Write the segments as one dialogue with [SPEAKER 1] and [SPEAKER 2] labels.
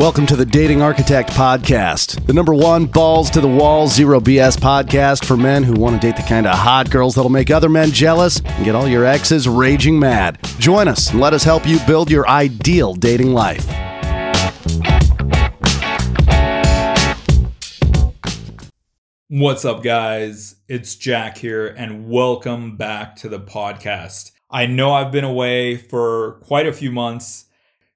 [SPEAKER 1] Welcome to the Dating Architect Podcast, the number one balls to the wall, zero BS podcast for men who want to date the kind of hot girls that'll make other men jealous and get all your exes raging mad. Join us and let us help you build your ideal dating life.
[SPEAKER 2] What's up, guys? It's Jack here, and welcome back to the podcast. I know I've been away for quite a few months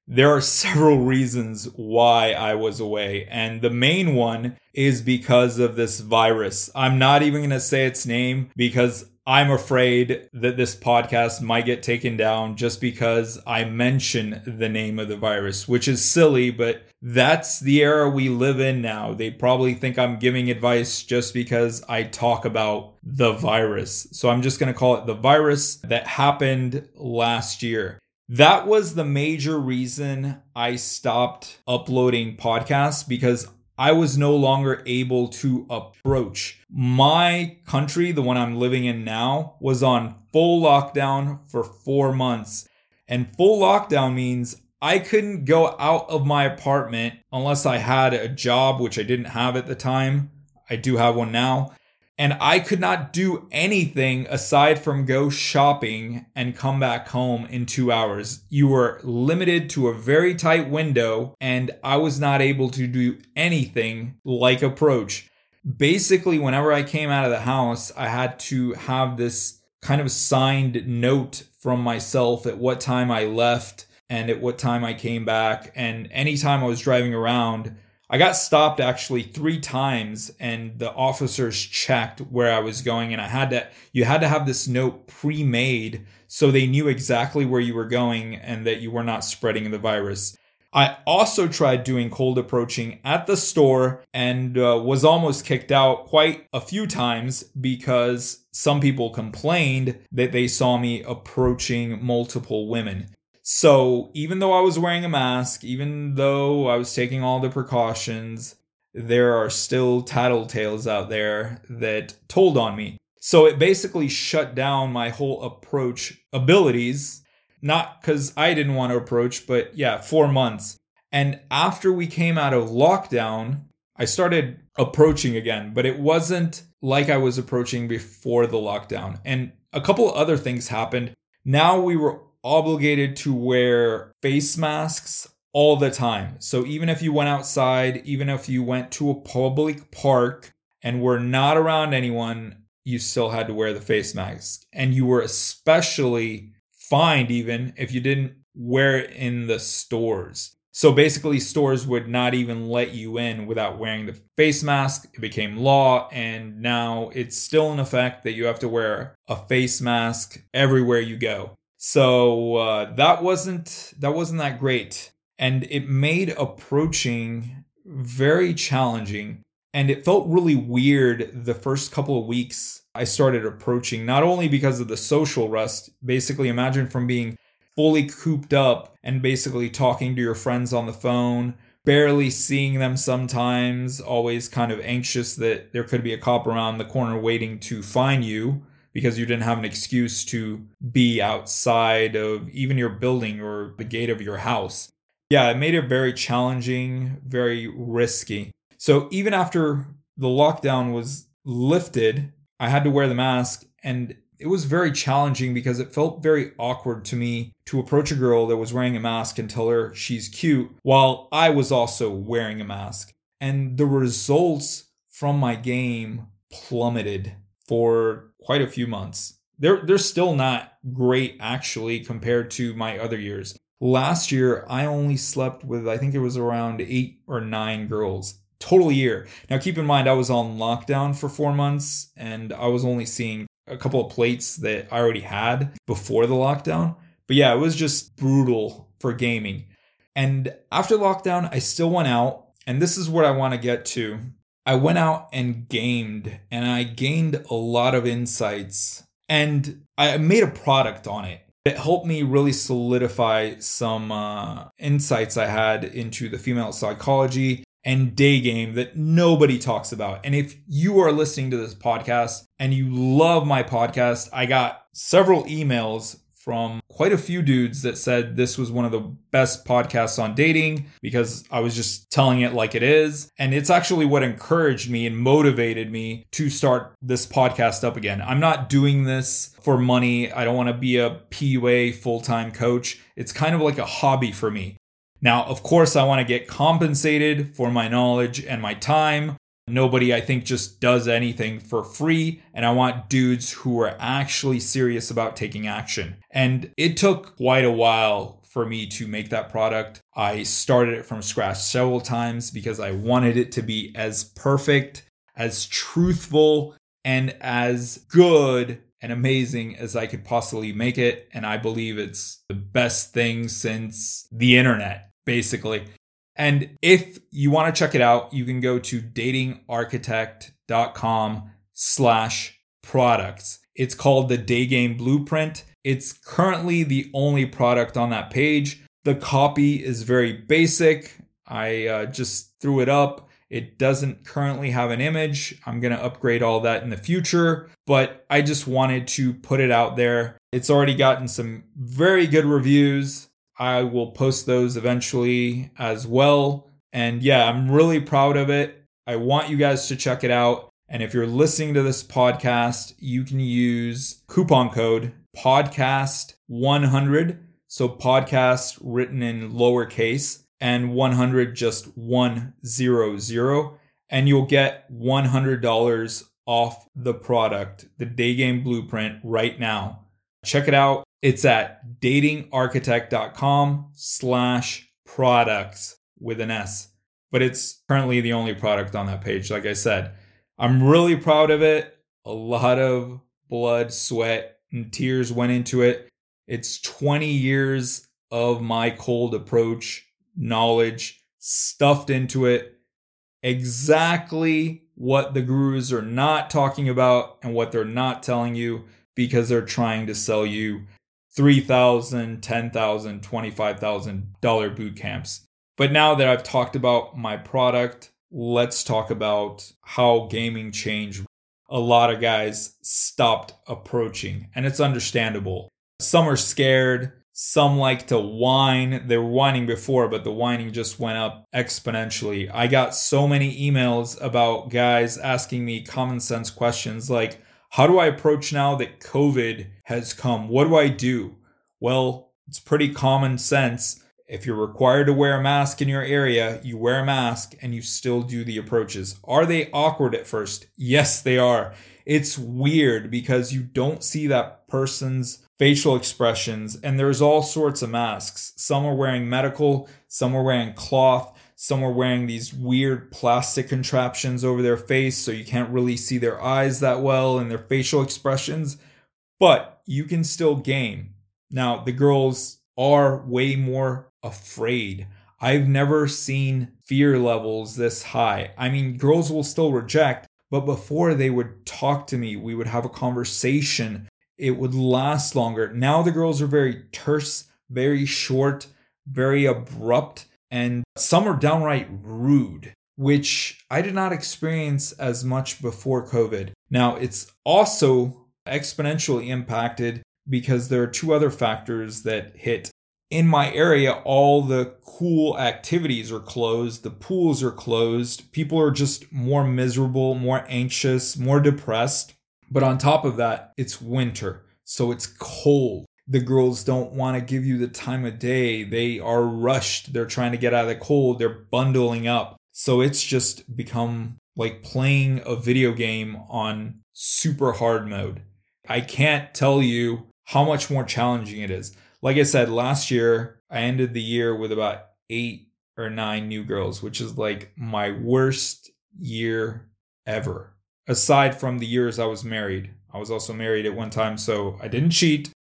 [SPEAKER 2] there are several reasons why I was away. And the main one is because of this virus. I'm not even going to say its name because I'm afraid that this podcast might get taken down just because I mention the name of the virus, which is silly, but that's the era we live in now. They probably think I'm giving advice just because I talk about the virus. So I'm just going to call it the virus that happened last year that was the major reason I stopped uploading podcasts because I was no longer able to approach. My country, the one I'm living in now, was on full lockdown for four months. And full lockdown means I couldn't go out of my apartment unless I had a job, which I didn't have at the time. I do have one now and I could not do anything aside from go shopping and come back home in two hours. You were limited to a very tight window, and I was not able to do anything like approach. Basically, whenever I came out of the house, I had to have this kind of signed note from myself at what time I left and at what time I came back. And anytime I was driving around, I got stopped actually three times and the officers checked where I was going and I had to you had to have this note pre-made so they knew exactly where you were going and that you were not spreading the virus. I also tried doing cold approaching at the store and uh, was almost kicked out quite a few times because some people complained that they saw me approaching multiple women. So even though I was wearing a mask, even though I was taking all the precautions, there are still tattletales out there that told on me. So it basically shut down my whole approach abilities, not because I didn't want to approach, but yeah, four months. And after we came out of lockdown, I started approaching again, but it wasn't like I was approaching before the lockdown. And a couple other things happened. Now we were obligated to wear face masks all the time. So even if you went outside, even if you went to a public park and were not around anyone, you still had to wear the face mask. And you were especially fined even if you didn't wear it in the stores. So basically, stores would not even let you in without wearing the face mask. It became law, and now it's still in effect that you have to wear a face mask everywhere you go. So uh, that wasn't that wasn't that great, and it made approaching very challenging. And it felt really weird the first couple of weeks I started approaching, not only because of the social rust. Basically, imagine from being fully cooped up and basically talking to your friends on the phone, barely seeing them sometimes, always kind of anxious that there could be a cop around the corner waiting to find you because you didn't have an excuse to be outside of even your building or the gate of your house. Yeah, it made it very challenging, very risky. So even after the lockdown was lifted, I had to wear the mask and it was very challenging because it felt very awkward to me to approach a girl that was wearing a mask and tell her she's cute while I was also wearing a mask. And the results from my game plummeted for quite a few months. They're they're still not great actually compared to my other years. Last year I only slept with I think it was around 8 or 9 girls total year. Now keep in mind I was on lockdown for 4 months and I was only seeing a couple of plates that I already had before the lockdown. But yeah, it was just brutal for gaming. And after lockdown, I still went out, and this is what I want to get to. I went out and gamed and I gained a lot of insights and I made a product on it. that helped me really solidify some uh, insights I had into the female psychology and day game that nobody talks about. And if you are listening to this podcast and you love my podcast, I got several emails from quite a few dudes that said this was one of the best podcasts on dating because I was just telling it like it is. And it's actually what encouraged me and motivated me to start this podcast up again. I'm not doing this for money. I don't want to be a PUA full time coach. It's kind of like a hobby for me. Now, of course, I want to get compensated for my knowledge and my time. Nobody, I think, just does anything for free. And I want dudes who are actually serious about taking action. And it took quite a while for me to make that product. I started it from scratch several times because I wanted it to be as perfect, as truthful, and as good and amazing as I could possibly make it. And I believe it's the best thing since the internet, basically. And if you want to check it out, you can go to datingarchitect.com slash products. It's called the Day Game Blueprint. It's currently the only product on that page. The copy is very basic. I uh, just threw it up. It doesn't currently have an image. I'm going to upgrade all that in the future, but I just wanted to put it out there. It's already gotten some very good reviews. I will post those eventually as well. And yeah, I'm really proud of it. I want you guys to check it out. And if you're listening to this podcast, you can use coupon code podcast100. So podcast written in lowercase and 100 just 100. And you'll get $100 off the product, the day game blueprint right now. Check it out. It's at datingarchitect.com slash products with an S. But it's currently the only product on that page. Like I said, I'm really proud of it. A lot of blood, sweat, and tears went into it. It's 20 years of my cold approach knowledge stuffed into it. Exactly what the gurus are not talking about and what they're not telling you because they're trying to sell you $3,000, $10,000, $25,000 boot camps. But now that I've talked about my product, let's talk about how gaming changed. A lot of guys stopped approaching, and it's understandable. Some are scared. Some like to whine. They were whining before, but the whining just went up exponentially. I got so many emails about guys asking me common sense questions like, how do I approach now that COVID has come? What do I do? Well, it's pretty common sense. If you're required to wear a mask in your area, you wear a mask and you still do the approaches. Are they awkward at first? Yes, they are. It's weird because you don't see that person's facial expressions, and there's all sorts of masks. Some are wearing medical, some are wearing cloth, some are wearing these weird plastic contraptions over their face so you can't really see their eyes that well and their facial expressions, but you can still game. Now, the girls are way more afraid. I've never seen fear levels this high. I mean, girls will still reject, but before they would talk to me, we would have a conversation. It would last longer. Now the girls are very terse, very short, very abrupt and some are downright rude, which I did not experience as much before COVID. Now, it's also exponentially impacted because there are two other factors that hit. In my area, all the cool activities are closed, the pools are closed, people are just more miserable, more anxious, more depressed. But on top of that, it's winter, so it's cold the girls don't want to give you the time of day. They are rushed. They're trying to get out of the cold. They're bundling up. So it's just become like playing a video game on super hard mode. I can't tell you how much more challenging it is. Like I said, last year, I ended the year with about eight or nine new girls, which is like my worst year ever. Aside from the years I was married, I was also married at one time, so I didn't cheat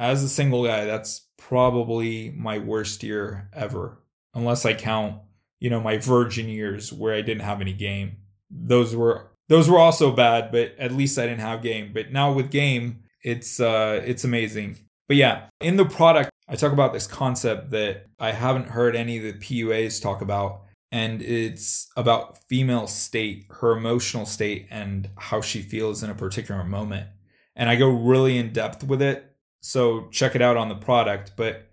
[SPEAKER 2] as a single guy, that's probably my worst year ever, unless I count, you know, my virgin years where I didn't have any game. Those were those were also bad, but at least I didn't have game. But now with game, it's uh it's amazing. But yeah, in the product, I talk about this concept that I haven't heard any of the PUAs talk about and it's about female state, her emotional state and how she feels in a particular moment. And I go really in depth with it So check it out on the product. But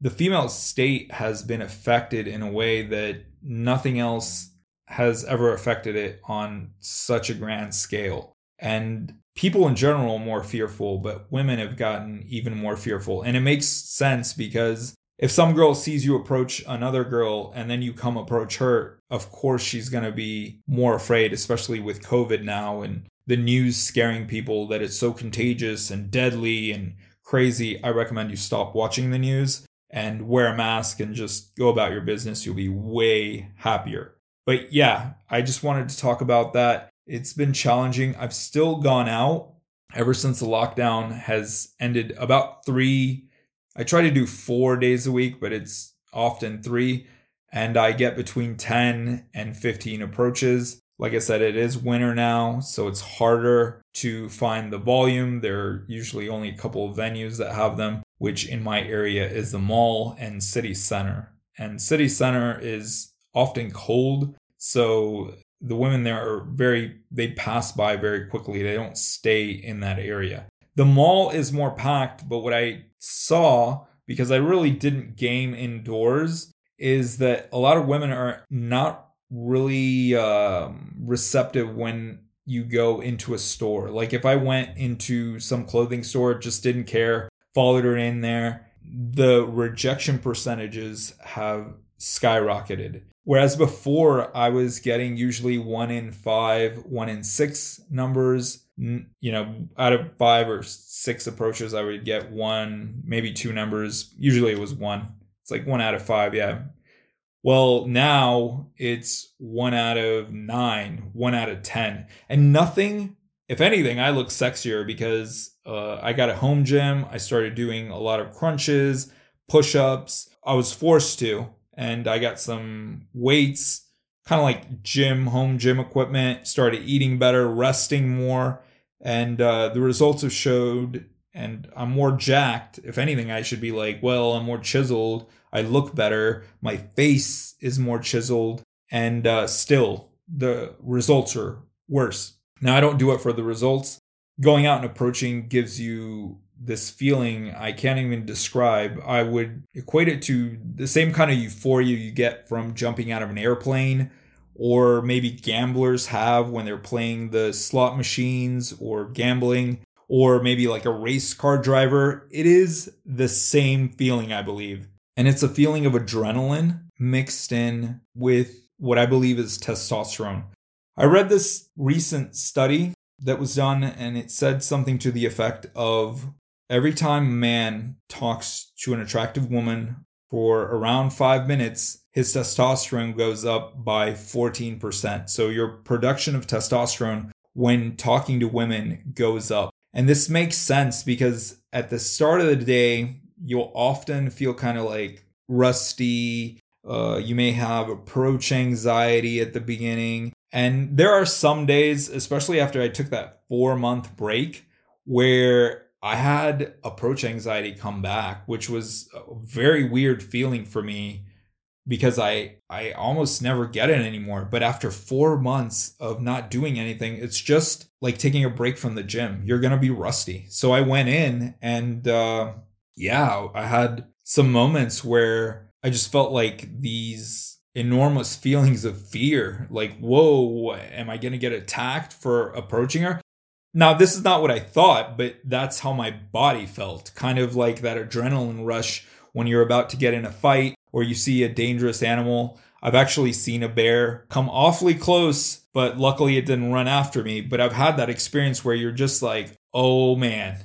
[SPEAKER 2] the female state has been affected in a way that nothing else has ever affected it on such a grand scale. And people in general are more fearful, but women have gotten even more fearful. And it makes sense because if some girl sees you approach another girl and then you come approach her, of course she's going to be more afraid, especially with COVID now and the news scaring people that it's so contagious and deadly and crazy. I recommend you stop watching the news and wear a mask and just go about your business. You'll be way happier. But yeah, I just wanted to talk about that. It's been challenging. I've still gone out ever since the lockdown has ended about three. I try to do four days a week, but it's often three. And I get between 10 and 15 approaches. Like I said, it is winter now, so it's harder to find the volume. There are usually only a couple of venues that have them, which in my area is the mall and city center. And city center is often cold, so the women there are very, they pass by very quickly. They don't stay in that area. The mall is more packed, but what I saw, because I really didn't game indoors, is that a lot of women are not really um, receptive when you go into a store. Like if I went into some clothing store, just didn't care, followed her in there, the rejection percentages have skyrocketed. Whereas before, I was getting usually one in five, one in six numbers. You know, out of five or six approaches, I would get one, maybe two numbers. Usually it was one. It's like one out of five, yeah. Well, now it's one out of nine, one out of 10. And nothing, if anything, I look sexier because uh, I got a home gym. I started doing a lot of crunches, push ups. I was forced to. And I got some weights, kind of like gym, home gym equipment, started eating better, resting more. And uh, the results have showed, and I'm more jacked. If anything, I should be like, well, I'm more chiseled I look better. My face is more chiseled, and uh, still the results are worse. Now, I don't do it for the results. Going out and approaching gives you this feeling I can't even describe. I would equate it to the same kind of euphoria you get from jumping out of an airplane, or maybe gamblers have when they're playing the slot machines or gambling, or maybe like a race car driver. It is the same feeling, I believe. And it's a feeling of adrenaline mixed in with what I believe is testosterone. I read this recent study that was done, and it said something to the effect of every time a man talks to an attractive woman for around five minutes, his testosterone goes up by 14%. So your production of testosterone when talking to women goes up. And this makes sense because at the start of the day, you'll often feel kind of like rusty. Uh, you may have approach anxiety at the beginning. And there are some days, especially after I took that four month break, where I had approach anxiety come back, which was a very weird feeling for me because I I almost never get it anymore. But after four months of not doing anything, it's just like taking a break from the gym. You're gonna be rusty. So I went in and uh, yeah, I had some moments where I just felt like these enormous feelings of fear like, whoa, am I going to get attacked for approaching her? Now, this is not what I thought, but that's how my body felt. Kind of like that adrenaline rush when you're about to get in a fight or you see a dangerous animal. I've actually seen a bear come awfully close, but luckily it didn't run after me. But I've had that experience where you're just like, oh man,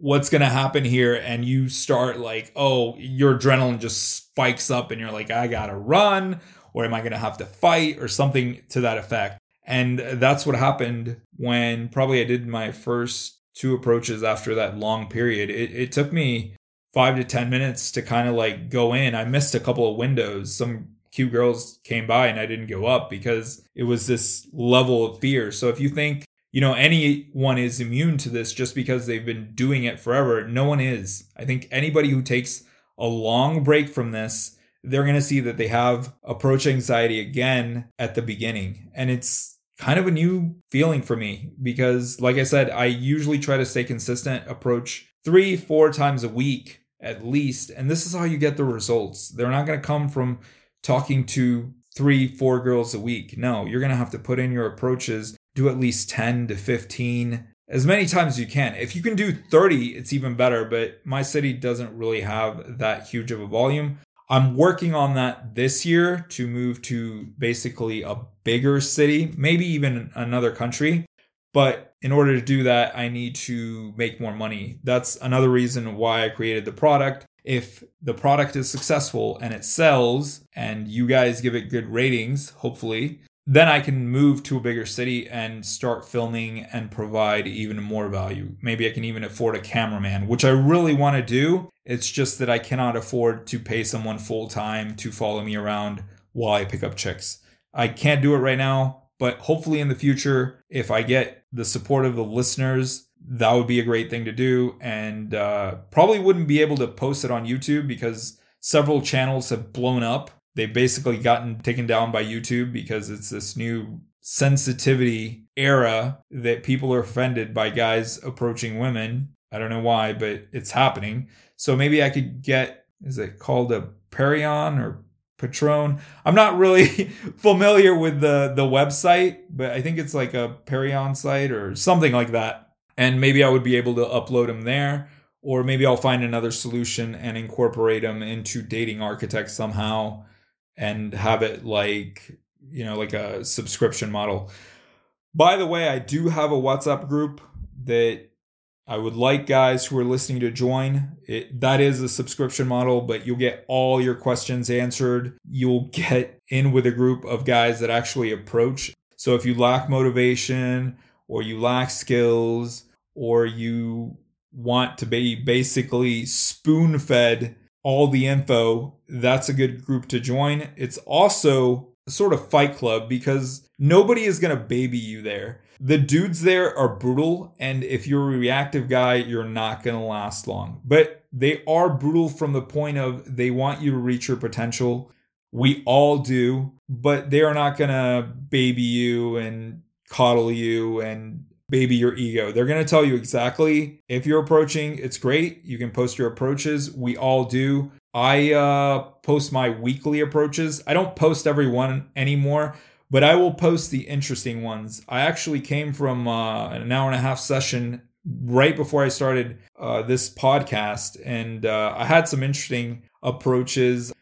[SPEAKER 2] what's going to happen here and you start like oh your adrenaline just spikes up and you're like i gotta run or am i going to have to fight or something to that effect. And that's what happened when probably i did my first two approaches after that long period. It, it took me five to ten minutes to kind of like go in. I missed a couple of windows. Some cute girls came by and i didn't go up because it was this level of fear. So if you think you know, anyone is immune to this just because they've been doing it forever. No one is. I think anybody who takes a long break from this, they're going to see that they have approach anxiety again at the beginning. And it's kind of a new feeling for me because, like I said, I usually try to stay consistent, approach three, four times a week at least. And this is how you get the results. They're not going to come from talking to three, four girls a week. No, you're going to have to put in your approaches, do at least 10 to 15 as many times as you can. If you can do 30, it's even better, but my city doesn't really have that huge of a volume. I'm working on that this year to move to basically a bigger city, maybe even another country. But in order to do that, I need to make more money. That's another reason why I created the product. If the product is successful and it sells and you guys give it good ratings, hopefully, then I can move to a bigger city and start filming and provide even more value. Maybe I can even afford a cameraman, which I really want to do. It's just that I cannot afford to pay someone full time to follow me around while I pick up chicks. I can't do it right now, but hopefully in the future, if I get the support of the listeners, that would be a great thing to do. And uh, probably wouldn't be able to post it on YouTube because several channels have blown up they've basically gotten taken down by YouTube because it's this new sensitivity era that people are offended by guys approaching women. I don't know why, but it's happening. So maybe I could get, is it called a Perion or Patron? I'm not really familiar with the, the website, but I think it's like a Perion site or something like that. And maybe I would be able to upload them there. Or maybe I'll find another solution and incorporate them into dating architects somehow and have it like, you know, like a subscription model. By the way, I do have a WhatsApp group that I would like guys who are listening to join. It, that is a subscription model, but you'll get all your questions answered. You'll get in with a group of guys that actually approach. So if you lack motivation or you lack skills or you want to be basically spoon fed all the info, that's a good group to join. It's also sort of fight club because nobody is going to baby you there. The dudes there are brutal, and if you're a reactive guy, you're not going to last long. But they are brutal from the point of they want you to reach your potential. We all do, but they are not going to baby you and coddle you and baby your ego. They're going to tell you exactly if you're approaching, it's great. You can post your approaches. We all do. I uh, post my weekly approaches. I don't post every one anymore, but I will post the interesting ones. I actually came from uh, an hour and a half session right before I started uh, this podcast, and uh, I had some interesting approaches.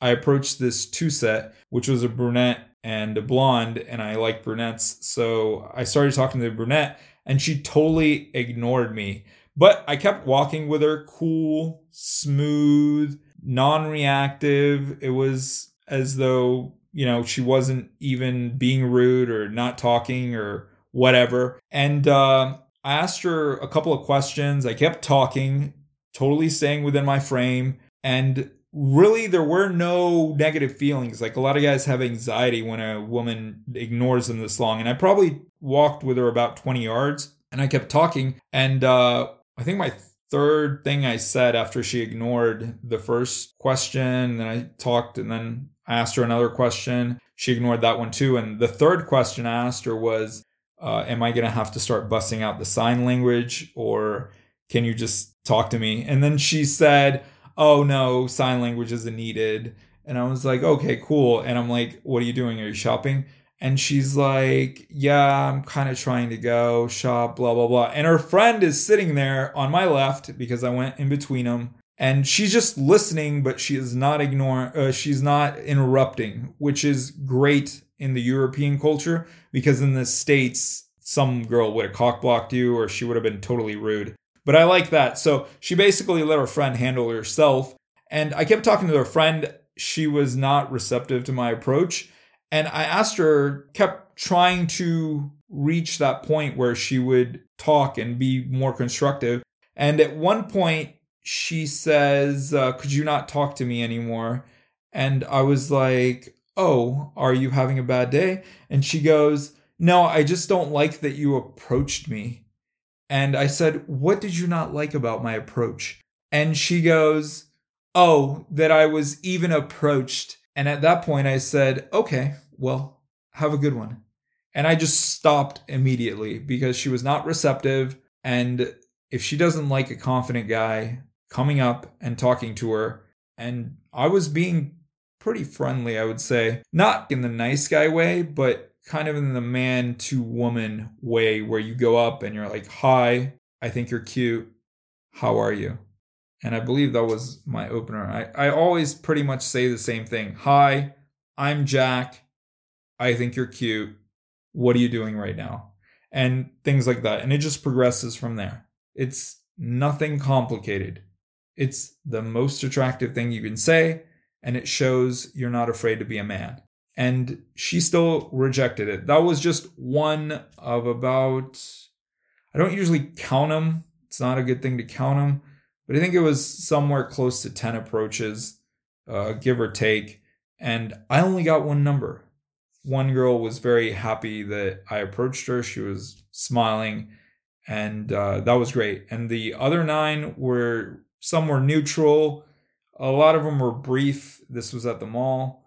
[SPEAKER 2] I approached this two set, which was a brunette and a blonde, and I like brunettes. So I started talking to the brunette, and she totally ignored me. But I kept walking with her, cool, smooth, non reactive. It was as though, you know, she wasn't even being rude or not talking or whatever. And uh, I asked her a couple of questions. I kept talking, totally staying within my frame. And really there were no negative feelings. Like a lot of guys have anxiety when a woman ignores them this long. And i probably walked with her about 20 yards and i kept talking. And uh, i think my third thing i said after she ignored the first question then i talked and then i asked her another question. She ignored that one too. And the third question i asked her was uh, am i going to have to start busting out the sign language or can you just talk to me? And then she said oh no, sign language isn't needed. And I was like, okay, cool. And I'm like, what are you doing? Are you shopping? And she's like, yeah, I'm kind of trying to go shop, blah, blah, blah. And her friend is sitting there on my left because I went in between them. And she's just listening, but she is not ignoring, uh, she's not interrupting, which is great in the European culture because in the States, some girl would have cockblocked you or she would have been totally rude. But I like that. So she basically let her friend handle herself. And I kept talking to her friend. She was not receptive to my approach. And I asked her, kept trying to reach that point where she would talk and be more constructive. And at one point, she says, uh, Could you not talk to me anymore? And I was like, Oh, are you having a bad day? And she goes, No, I just don't like that you approached me. And I said, What did you not like about my approach? And she goes, Oh, that I was even approached. And at that point, I said, Okay, well, have a good one. And I just stopped immediately because she was not receptive. And if she doesn't like a confident guy coming up and talking to her, and I was being pretty friendly, I would say, not in the nice guy way, but kind of in the man to woman way where you go up and you're like, Hi, I think you're cute. How are you? And I believe that was my opener. I, I always pretty much say the same thing Hi, I'm Jack. I think you're cute. What are you doing right now? And things like that. And it just progresses from there. It's nothing complicated. It's the most attractive thing you can say, and it shows you're not afraid to be a man. And she still rejected it. That was just one of about, I don't usually count them. It's not a good thing to count them, but I think it was somewhere close to 10 approaches, uh, give or take. And I only got one number. One girl was very happy that I approached her. She was smiling, and uh, that was great. And the other nine were some were neutral. A lot of them were brief. This was at the mall.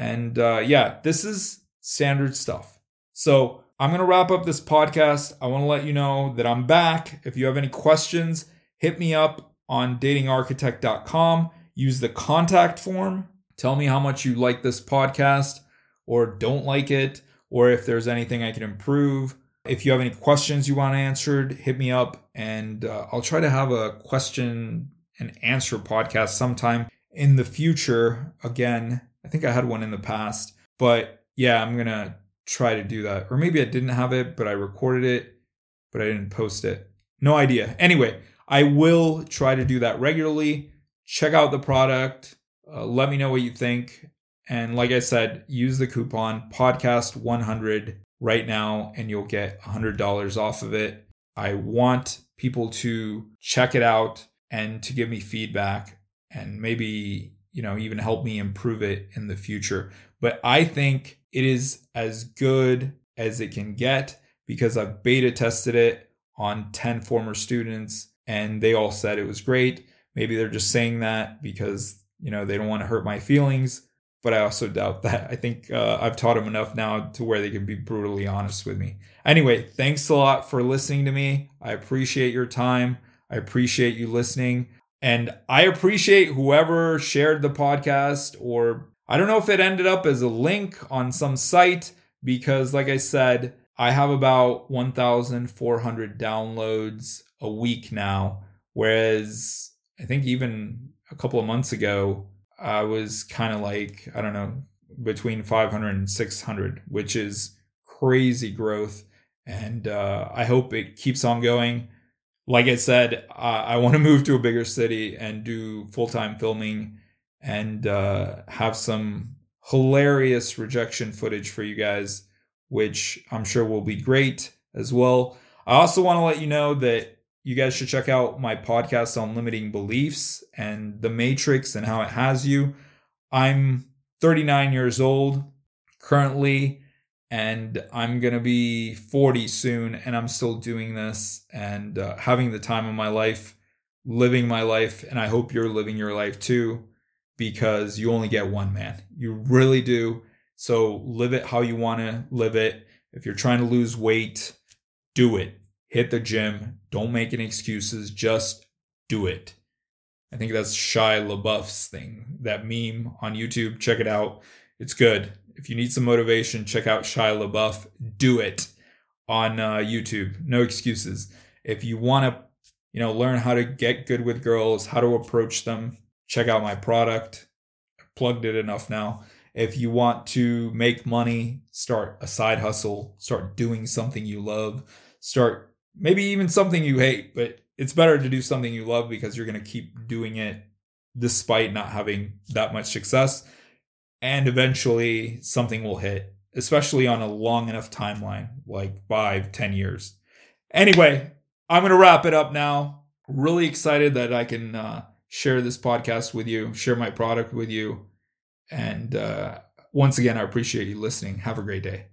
[SPEAKER 2] And uh, yeah, this is standard stuff. So I'm going to wrap up this podcast. I want to let you know that I'm back. If you have any questions, hit me up on datingarchitect.com. Use the contact form Tell me how much you like this podcast or don't like it, or if there's anything I can improve. If you have any questions you want answered, hit me up and uh, I'll try to have a question and answer podcast sometime in the future. Again, I think I had one in the past, but yeah, I'm going to try to do that. Or maybe I didn't have it, but I recorded it, but I didn't post it. No idea. Anyway, I will try to do that regularly. Check out the product. Uh, let me know what you think. And like I said, use the coupon podcast100 right now and you'll get $100 off of it. I want people to check it out and to give me feedback and maybe, you know, even help me improve it in the future. But I think it is as good as it can get because I've beta tested it on 10 former students and they all said it was great. Maybe they're just saying that because you know, they don't want to hurt my feelings, but I also doubt that. I think uh, I've taught them enough now to where they can be brutally honest with me. Anyway, thanks a lot for listening to me. I appreciate your time. I appreciate you listening. And I appreciate whoever shared the podcast, or I don't know if it ended up as a link on some site, because, like I said, I have about 1,400 downloads a week now. Whereas I think even a couple of months ago, I was kind of like, I don't know, between 500 and 600, which is crazy growth. And uh, I hope it keeps on going. Like I said, I, want to move to a bigger city and do full time filming and uh, have some hilarious rejection footage for you guys, which I'm sure will be great as well. I also want to let you know that you guys should check out my podcast on limiting beliefs and the matrix and how it has you. I'm 39 years old currently, and I'm going to be 40 soon, and I'm still doing this and uh, having the time of my life, living my life. And I hope you're living your life too, because you only get one, man. You really do. So live it how you want to live it. If you're trying to lose weight, do it hit the gym. Don't make any excuses. Just do it. I think that's Shia LaBeouf's thing. That meme on YouTube. Check it out. It's good. If you need some motivation, check out Shia LaBeouf. Do it on uh, YouTube. No excuses. If you want to, you know, learn how to get good with girls, how to approach them, check out my product. I've plugged it enough now. If you want to make money, start a side hustle, start doing something you love, start maybe even something you hate, but it's better to do something you love because you're going to keep doing it despite not having that much success. And eventually something will hit, especially on a long enough timeline, like five, ten years. Anyway, I'm going to wrap it up now. Really excited that I can uh, share this podcast with you, share my product with you. And uh, once again, I appreciate you listening. Have a great day.